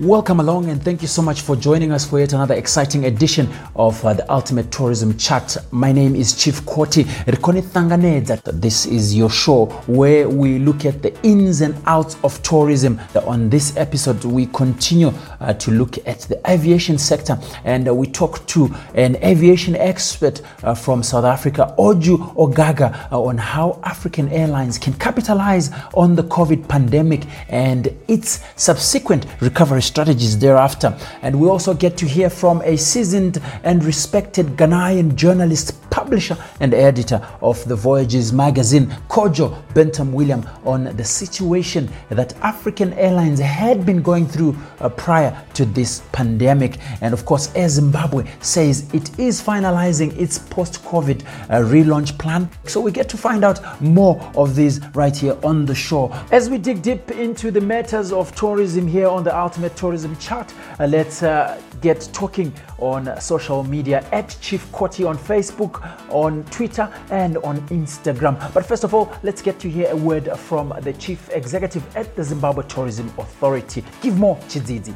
Welcome along and thank you so much for joining us for yet another exciting edition of uh, the Ultimate Tourism Chat. My name is Chief Koti Rikoni Thanganedza. This is your show where we look at the ins and outs of tourism. On this episode, we continue uh, to look at the aviation sector and uh, we talk to an aviation expert uh, from South Africa, Oju Ogaga, uh, on how African airlines can capitalize on the COVID pandemic and its subsequent recovery strategies thereafter. And we also get to hear from a seasoned and respected Ghanaian journalist, publisher, and editor of the Voyages magazine, Kojo Bentum William, on the situation that African airlines had been going through uh, prior to this pandemic. And of course, Air Zimbabwe says it is finalizing its post COVID uh, relaunch plan. So we get to find out more of these right here on the show. As we dig deep into the matters of tourism here on the Ultimate Tourism Chat, uh, let's uh, get talking on social media at Chief Koti on Facebook, on Twitter, and on Instagram. But first of all, let's get to hear a word from the Chief Executive at the Zimbabwe Tourism Authority. Give more, Chidzizi.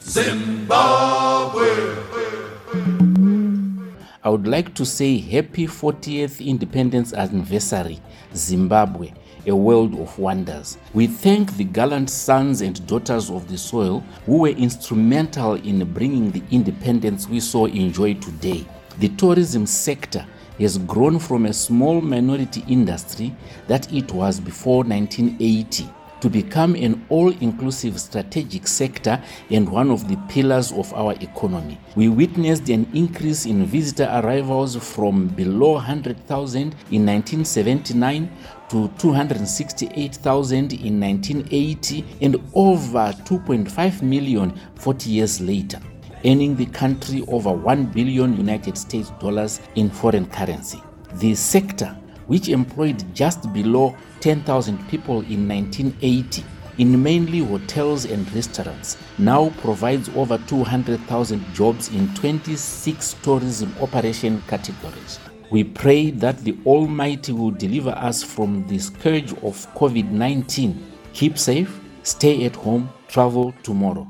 Zimbabwe. I would like to say happy 40th independence anniversary, Zimbabwe, a world of wonders. We thank the gallant sons and daughters of the soil who were instrumental in bringing the independence we so enjoy today. The tourism sector has grown from a small minority industry that it was before 1980 to become an all inclusive strategic sector and one of the pillars of our economy. We witnessed an increase in visitor arrivals from below 100,000 in 1979 to 268,000 in 1980 and over 2.5 million 40 years later earning the country over 1 billion United States dollars in foreign currency. The sector which employed just below 10,000 people in 1980 in mainly hotels and restaurants, now provides over 200,000 jobs in 26 tourism operation categories. We pray that the Almighty will deliver us from the scourge of COVID 19. Keep safe, stay at home, travel tomorrow.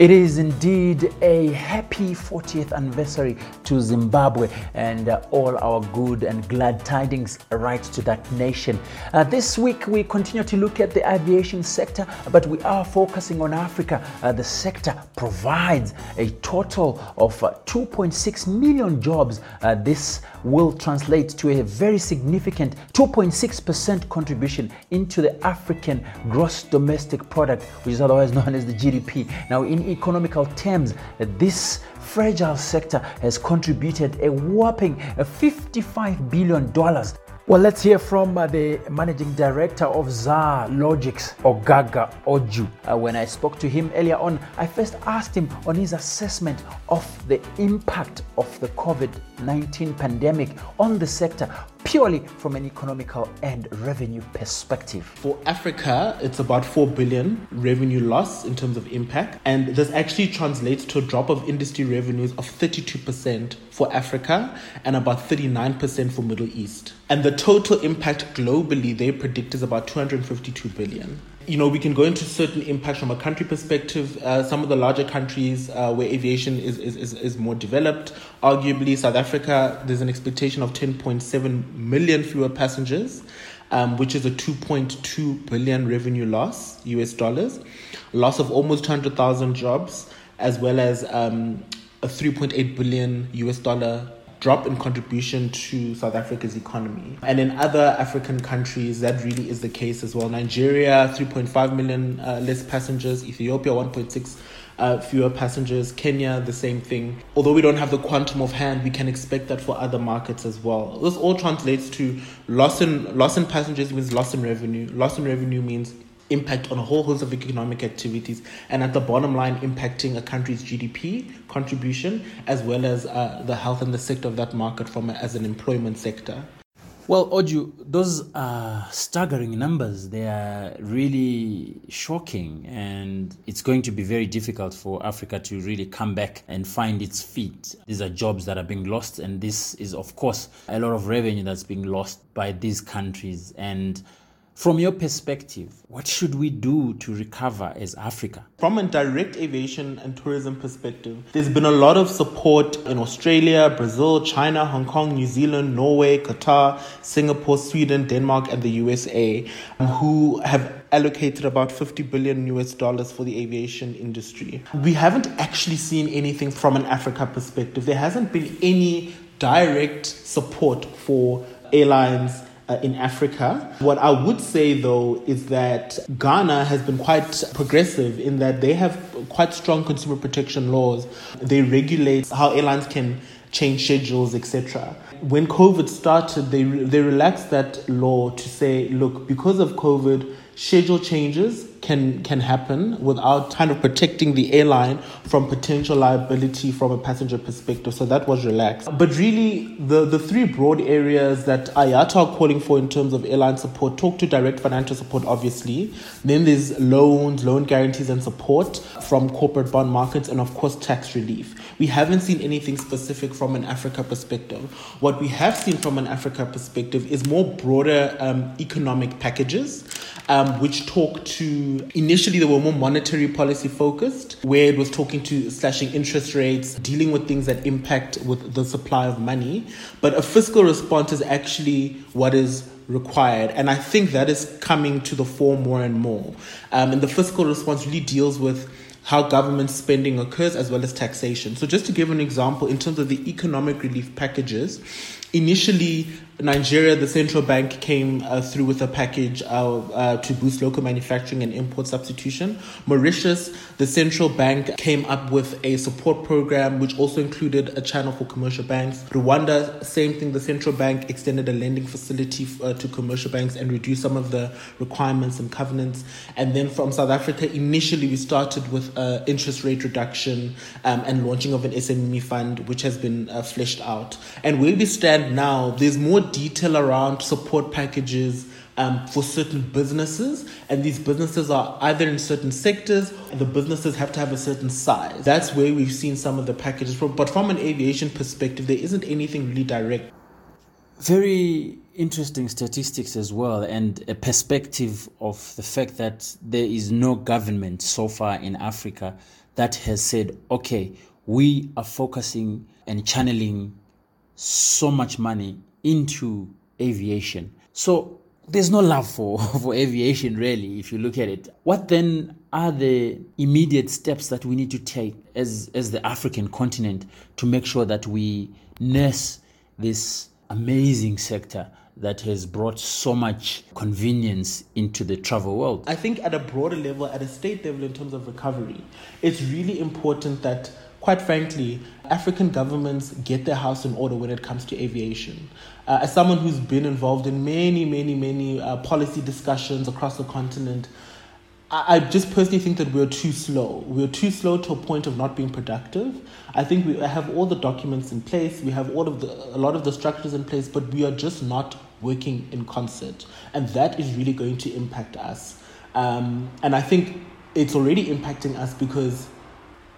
It is indeed a happy 40th anniversary to Zimbabwe and uh, all our good and glad tidings right to that nation. Uh, this week we continue to look at the aviation sector, but we are focusing on Africa. Uh, the sector provides a total of 2.6 million jobs. Uh, this will translate to a very significant 2.6% contribution into the African gross domestic product, which is otherwise known as the GDP. Now, in economical terms, this fragile sector has contributed a whopping $55 billion well, let's hear from uh, the managing director of ZAR Logics, Ogaga Oju. Uh, when I spoke to him earlier on, I first asked him on his assessment of the impact of the COVID 19 pandemic on the sector, purely from an economical and revenue perspective. For Africa, it's about 4 billion revenue loss in terms of impact, and this actually translates to a drop of industry revenues of 32% for Africa and about 39% for Middle East. And the total impact globally they predict is about 252 billion you know, we can go into certain impacts from a country perspective. Uh, some of the larger countries uh, where aviation is, is, is, is, more developed, arguably South Africa, there's an expectation of 10.7 million fewer passengers, um, which is a 2.2 billion revenue loss, US dollars, loss of almost 200,000 jobs, as well as um, a 3.8 billion US dollar drop in contribution to South Africa's economy. And in other African countries, that really is the case as well. Nigeria, 3.5 million uh, less passengers, Ethiopia, 1.6 uh, fewer passengers. Kenya, the same thing. Although we don't have the quantum of hand, we can expect that for other markets as well. This all translates to loss in loss in passengers means loss in revenue. Loss in revenue means impact on a whole host of economic activities and at the bottom line impacting a country's gdp contribution as well as uh, the health and the sector of that market from as an employment sector well, Oju, those are staggering numbers. They are really shocking, and it's going to be very difficult for Africa to really come back and find its feet. These are jobs that are being lost, and this is, of course, a lot of revenue that's being lost by these countries. And From your perspective, what should we do to recover as Africa? From a direct aviation and tourism perspective, there's been a lot of support in Australia, Brazil, China, Hong Kong, New Zealand, Norway, Qatar, Singapore, Sweden, Denmark, and the USA, um, who have allocated about 50 billion US dollars for the aviation industry. We haven't actually seen anything from an Africa perspective. There hasn't been any direct support for airlines uh, in Africa. What I would say though is that Ghana has been quite progressive in that they have quite strong consumer protection laws. They regulate how airlines can change schedules, etc. When COVID started, they they relaxed that law to say, look, because of COVID, schedule changes can can happen without kind of protecting the airline from potential liability from a passenger perspective. So that was relaxed. But really, the, the three broad areas that IATA are calling for in terms of airline support talk to direct financial support, obviously. Then there's loans, loan guarantees, and support from corporate bond markets, and of course, tax relief. We haven't seen anything specific from an Africa perspective. What we have seen from an Africa perspective is more broader um, economic packages, um, which talked to initially they were more monetary policy focused, where it was talking to slashing interest rates, dealing with things that impact with the supply of money. But a fiscal response is actually what is required. And I think that is coming to the fore more and more. Um, and the fiscal response really deals with how government spending occurs as well as taxation. So, just to give an example, in terms of the economic relief packages, initially Nigeria, the central bank came uh, through with a package uh, uh, to boost local manufacturing and import substitution. Mauritius, the central bank came up with a support program which also included a channel for commercial banks. Rwanda, same thing, the central bank extended a lending facility uh, to commercial banks and reduced some of the requirements and covenants. And then from South Africa, initially we started with uh, interest rate reduction um, and launching of an SME fund, which has been fleshed out. And where we stand now, there's more detail around support packages um, for certain businesses, and these businesses are either in certain sectors, the businesses have to have a certain size. That's where we've seen some of the packages from. But from an aviation perspective, there isn't anything really direct. Very interesting statistics as well, and a perspective of the fact that there is no government so far in Africa that has said, okay, we are focusing and channeling so much money into aviation. So there's no love for, for aviation really if you look at it. What then are the immediate steps that we need to take as as the African continent to make sure that we nurse this amazing sector that has brought so much convenience into the travel world? I think at a broader level, at a state level in terms of recovery, it's really important that quite frankly, African governments get their house in order when it comes to aviation. Uh, as someone who's been involved in many, many, many uh, policy discussions across the continent, I, I just personally think that we're too slow. We're too slow to a point of not being productive. I think we have all the documents in place, we have all of the a lot of the structures in place, but we are just not working in concert, and that is really going to impact us. Um, and I think it's already impacting us because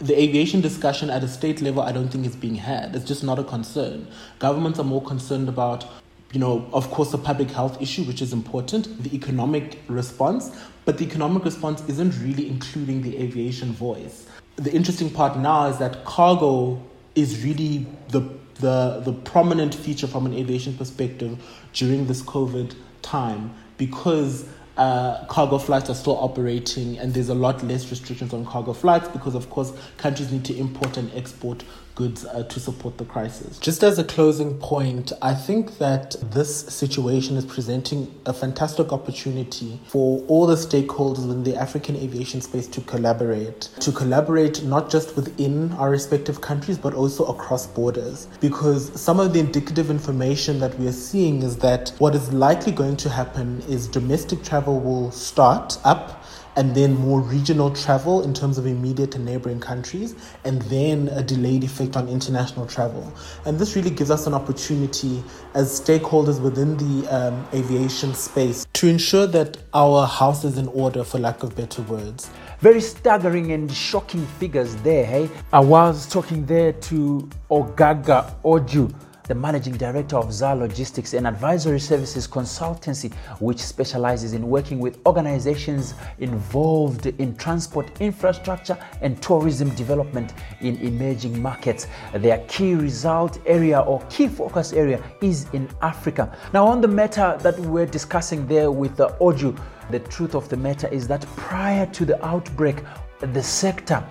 the aviation discussion at a state level, I don't think is being had. It's just not a concern. Governments are more concerned about, you know, of course, the public health issue, which is important, the economic response, but the economic response isn't really including the aviation voice. The interesting part now is that cargo is really the the the prominent feature from an aviation perspective during this COVID time because uh, cargo flights are still operating and there's a lot less restrictions on cargo flights because of course countries need to import and export goods uh, to support the crisis. Just as a closing point, I think that this situation is presenting a fantastic opportunity for all the stakeholders in the African aviation space to collaborate. To collaborate not just within our respective countries but also across borders. Because some of the indicative information that we are seeing is that what is likely going to happen is domestic travel will start up and then more regional travel in terms of immediate and neighboring countries, and then a delayed effect on international travel. And this really gives us an opportunity as stakeholders within the um, aviation space to ensure that our house is in order, for lack of better words. Very staggering and shocking figures there, hey? I was talking there to Ogaga Oju the managing director of ZAR Logistics and Advisory Services Consultancy, which specializes in working with organizations involved in transport infrastructure and tourism development in emerging markets. Their key result area or key focus area is in Africa. Now, on the matter that we're discussing there with uh, Oju, the truth of the matter is that prior to the outbreak, the sector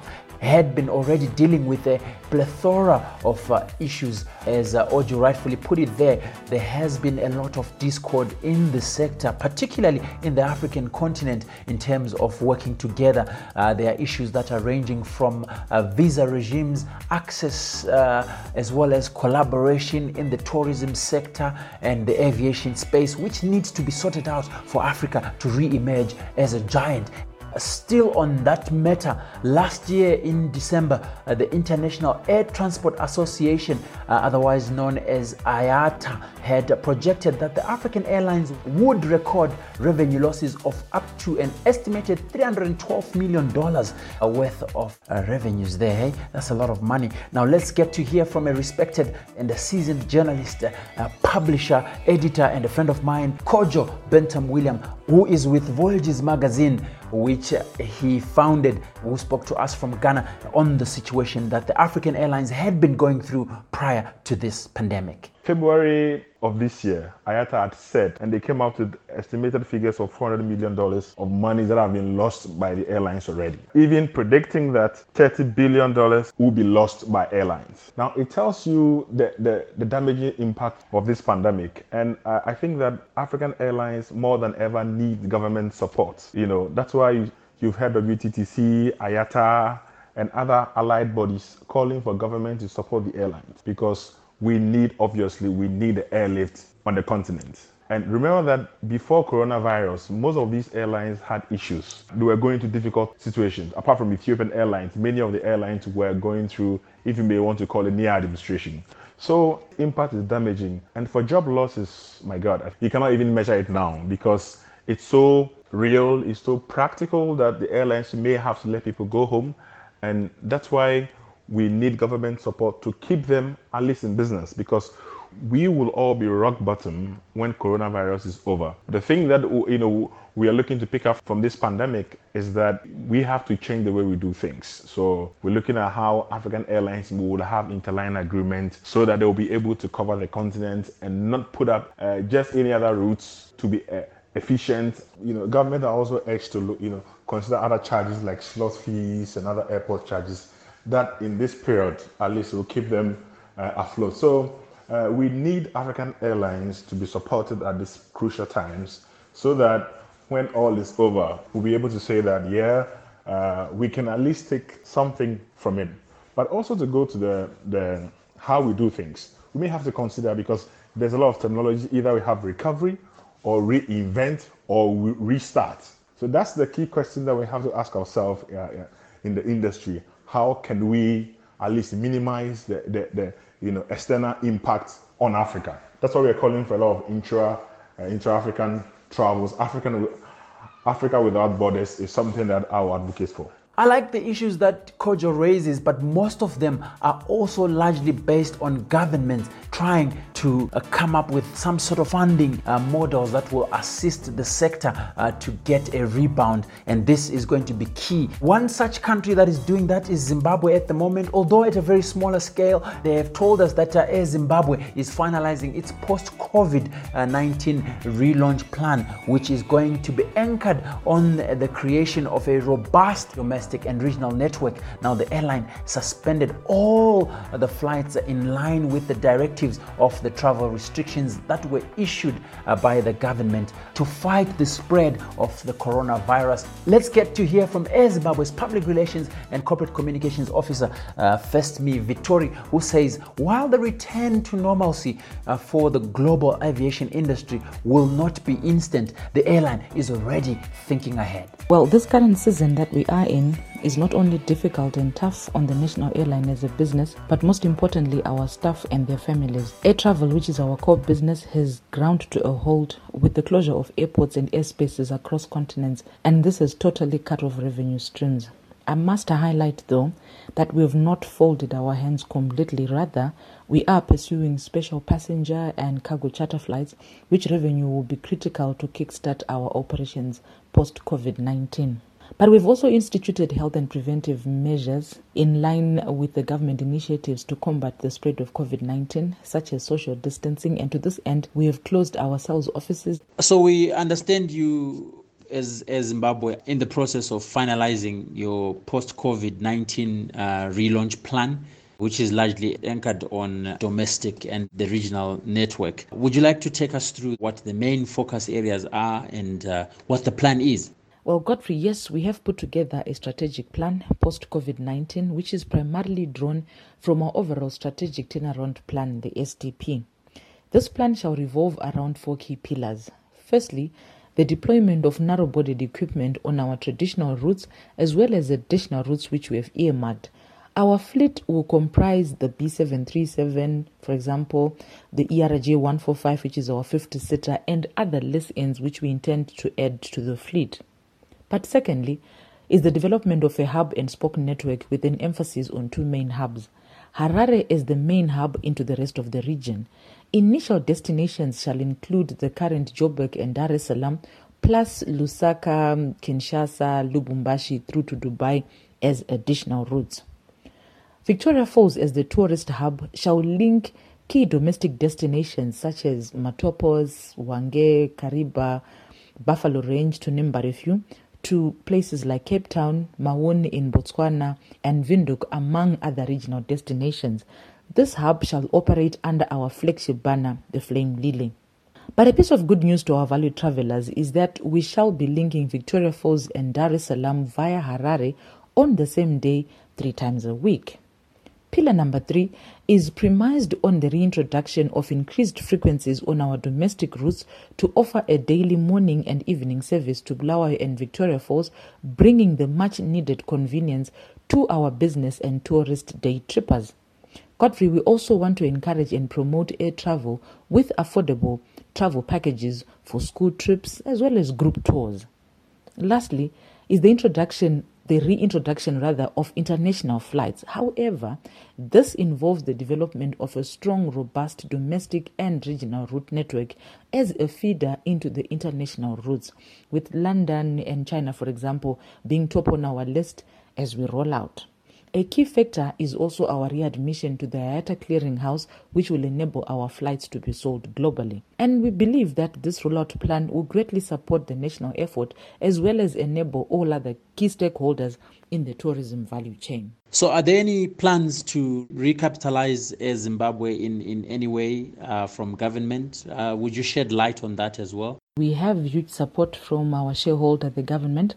had been already dealing with a plethora of uh, issues. As uh, Oju rightfully put it there, there has been a lot of discord in the sector, particularly in the African continent, in terms of working together. Uh, there are issues that are ranging from uh, visa regimes, access, uh, as well as collaboration in the tourism sector and the aviation space, which needs to be sorted out for Africa to re emerge as a giant Still on that matter, last year in December, uh, the International Air Transport Association, uh, otherwise known as IATA, had projected that the African airlines would record revenue losses of up to an estimated $312 million uh, worth of uh, revenues there. Hey? That's a lot of money. Now, let's get to hear from a respected and a seasoned journalist, uh, publisher, editor, and a friend of mine, Kojo Bentum William, who is with Voyages magazine which he founded, who spoke to us from Ghana on the situation that the African airlines had been going through prior to this pandemic. February of this year, IATA had said, and they came out with estimated figures of $400 million of money that have been lost by the airlines already. Even predicting that $30 billion will be lost by airlines. Now, it tells you the, the, the damaging impact of this pandemic. And uh, I think that African airlines more than ever need government support. You know, that's why you, you've heard of UTTC, IATA, and other allied bodies calling for government to support the airlines because we need, obviously, we need the airlift on the continent. And remember that before coronavirus, most of these airlines had issues. They were going through difficult situations. Apart from Ethiopian Airlines, many of the airlines were going through, if you may want to call it, near administration. So impact is damaging. And for job losses, my God, you cannot even measure it now because it's so real, it's so practical that the airlines may have to let people go home. And that's why we need government support to keep them at least in business because we will all be rock bottom when coronavirus is over. The thing that you know we are looking to pick up from this pandemic is that we have to change the way we do things. So we're looking at how African airlines would have interline agreement so that they'll be able to cover the continent and not put up uh, just any other routes to be uh, efficient. You know, government are also urged to look, you know consider other charges like slot fees and other airport charges that in this period at least will keep them uh, afloat. So uh, we need African airlines to be supported at these crucial times so that when all is over, we'll be able to say that, yeah, uh, we can at least take something from it. But also to go to the, the how we do things, we may have to consider because there's a lot of terminology. Either we have recovery or reinvent or restart. So that's the key question that we have to ask ourselves uh, in the industry how can we at least minimize the, the, the you know external impact on Africa? That's why we're calling for a lot of intra uh, intra-African travels. African Africa without borders is something that I advocate for. I like the issues that Kojo raises, but most of them are also largely based on governments trying to uh, come up with some sort of funding uh, models that will assist the sector uh, to get a rebound. And this is going to be key. One such country that is doing that is Zimbabwe at the moment, although at a very smaller scale. They have told us that uh, Air Zimbabwe is finalizing its post COVID 19 relaunch plan, which is going to be anchored on the creation of a robust domestic domestic and regional network. Now, the airline suspended all the flights in line with the directives of the travel restrictions that were issued uh, by the government to fight the spread of the coronavirus. Let's get to hear from Air Zimbabwe's Public Relations and Corporate Communications Officer, uh, Festmi Vittori, who says while the return to normalcy uh, for the global aviation industry will not be instant, the airline is already thinking ahead. Well, this current season that we are in is not only difficult and tough on the national airline as a business, but most importantly, our staff and their families. Air travel, which is our core business, has ground to a halt with the closure of airports and airspaces across continents, and this has totally cut off revenue streams. I must highlight though that we have not folded our hands completely. Rather, we are pursuing special passenger and cargo charter flights, which revenue will be critical to kickstart our operations post COVID 19. But we've also instituted health and preventive measures in line with the government initiatives to combat the spread of COVID 19, such as social distancing. And to this end, we have closed our sales offices. So we understand you as, as Zimbabwe in the process of finalizing your post COVID 19 uh, relaunch plan. Which is largely anchored on domestic and the regional network. Would you like to take us through what the main focus areas are and uh, what the plan is? Well, Godfrey, yes, we have put together a strategic plan post COVID 19, which is primarily drawn from our overall strategic turnaround plan, the SDP. This plan shall revolve around four key pillars. Firstly, the deployment of narrow bodied equipment on our traditional routes as well as additional routes which we have earmarked. Our fleet will comprise the B737, for example, the ERJ 145, which is our 50 seater, and other less ends which we intend to add to the fleet. But secondly, is the development of a hub and spoke network with an emphasis on two main hubs. Harare is the main hub into the rest of the region. Initial destinations shall include the current Joburg and Dar es Salaam, plus Lusaka, Kinshasa, Lubumbashi through to Dubai as additional routes. Victoria Falls as the tourist hub shall link key domestic destinations such as Matopos, Hwange, Kariba, Buffalo Range to name but a few, to places like Cape Town, Maun in Botswana, and Windhoek, among other regional destinations. This hub shall operate under our flagship banner, the Flame Lily. But a piece of good news to our valued travelers is that we shall be linking Victoria Falls and Dar es Salaam via Harare on the same day, three times a week. Pillar number three is premised on the reintroduction of increased frequencies on our domestic routes to offer a daily morning and evening service to Bulawayo and Victoria Falls, bringing the much needed convenience to our business and tourist day trippers. Godfrey, we also want to encourage and promote air travel with affordable travel packages for school trips as well as group tours. Lastly, is the introduction the reintroduction rather of international flights. However, this involves the development of a strong, robust domestic and regional route network as a feeder into the international routes, with London and China, for example, being top on our list as we roll out. A key factor is also our readmission to the IATA clearinghouse, which will enable our flights to be sold globally. And we believe that this rollout plan will greatly support the national effort as well as enable all other key stakeholders in the tourism value chain. So, are there any plans to recapitalize Air Zimbabwe in, in any way uh, from government? Uh, would you shed light on that as well? We have huge support from our shareholder, the government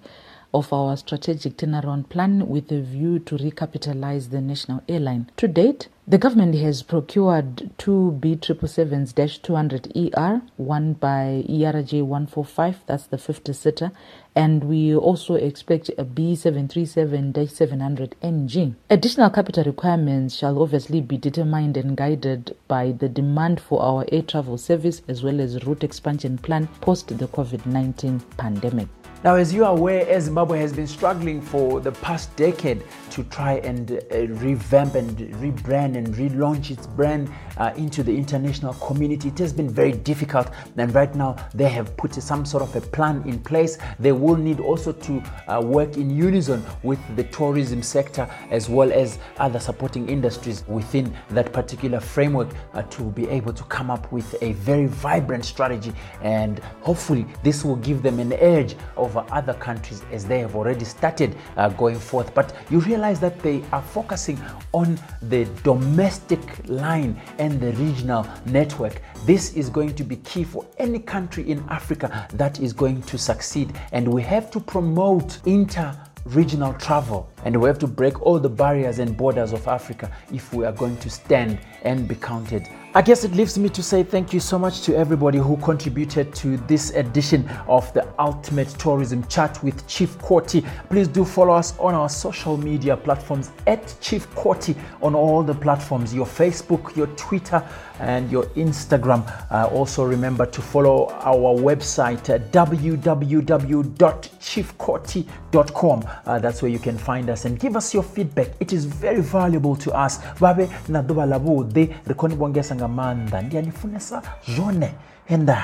of our strategic turnaround plan with a view to recapitalize the national airline. To date, the government has procured two B777-200ER, one by ERJ 145, that's the 50-seater, and we also expect a B737-700NG. Additional capital requirements shall obviously be determined and guided by the demand for our air travel service as well as route expansion plan post the COVID-19 pandemic. Now, as you are aware, Zimbabwe has been struggling for the past decade to try and uh, revamp and rebrand and relaunch its brand uh, into the international community. It has been very difficult, and right now they have put some sort of a plan in place. They will need also to uh, work in unison with the tourism sector as well as other supporting industries within that particular framework uh, to be able to come up with a very vibrant strategy. And hopefully, this will give them an edge over other countries as they have already started uh, going forth. But you realize that they are focusing on the domestic line and the regional network. This is going to be key for any country in Africa that is going to succeed. And we have to promote inter regional travel and we have to break all the barriers and borders of Africa if we are going to stand and be counted. I guess it leaves me to say thank you so much to everybody who contributed to this edition of the Ultimate Tourism Chat with Chief Koti. Please do follow us on our social media platforms at Chief Koti on all the platforms your Facebook, your Twitter, and your Instagram. Uh, also, remember to follow our website at. Uh, that's where you can find us and give us your feedback. It is very valuable to us. nga maanḓa ndi a ni funesa zwone enda.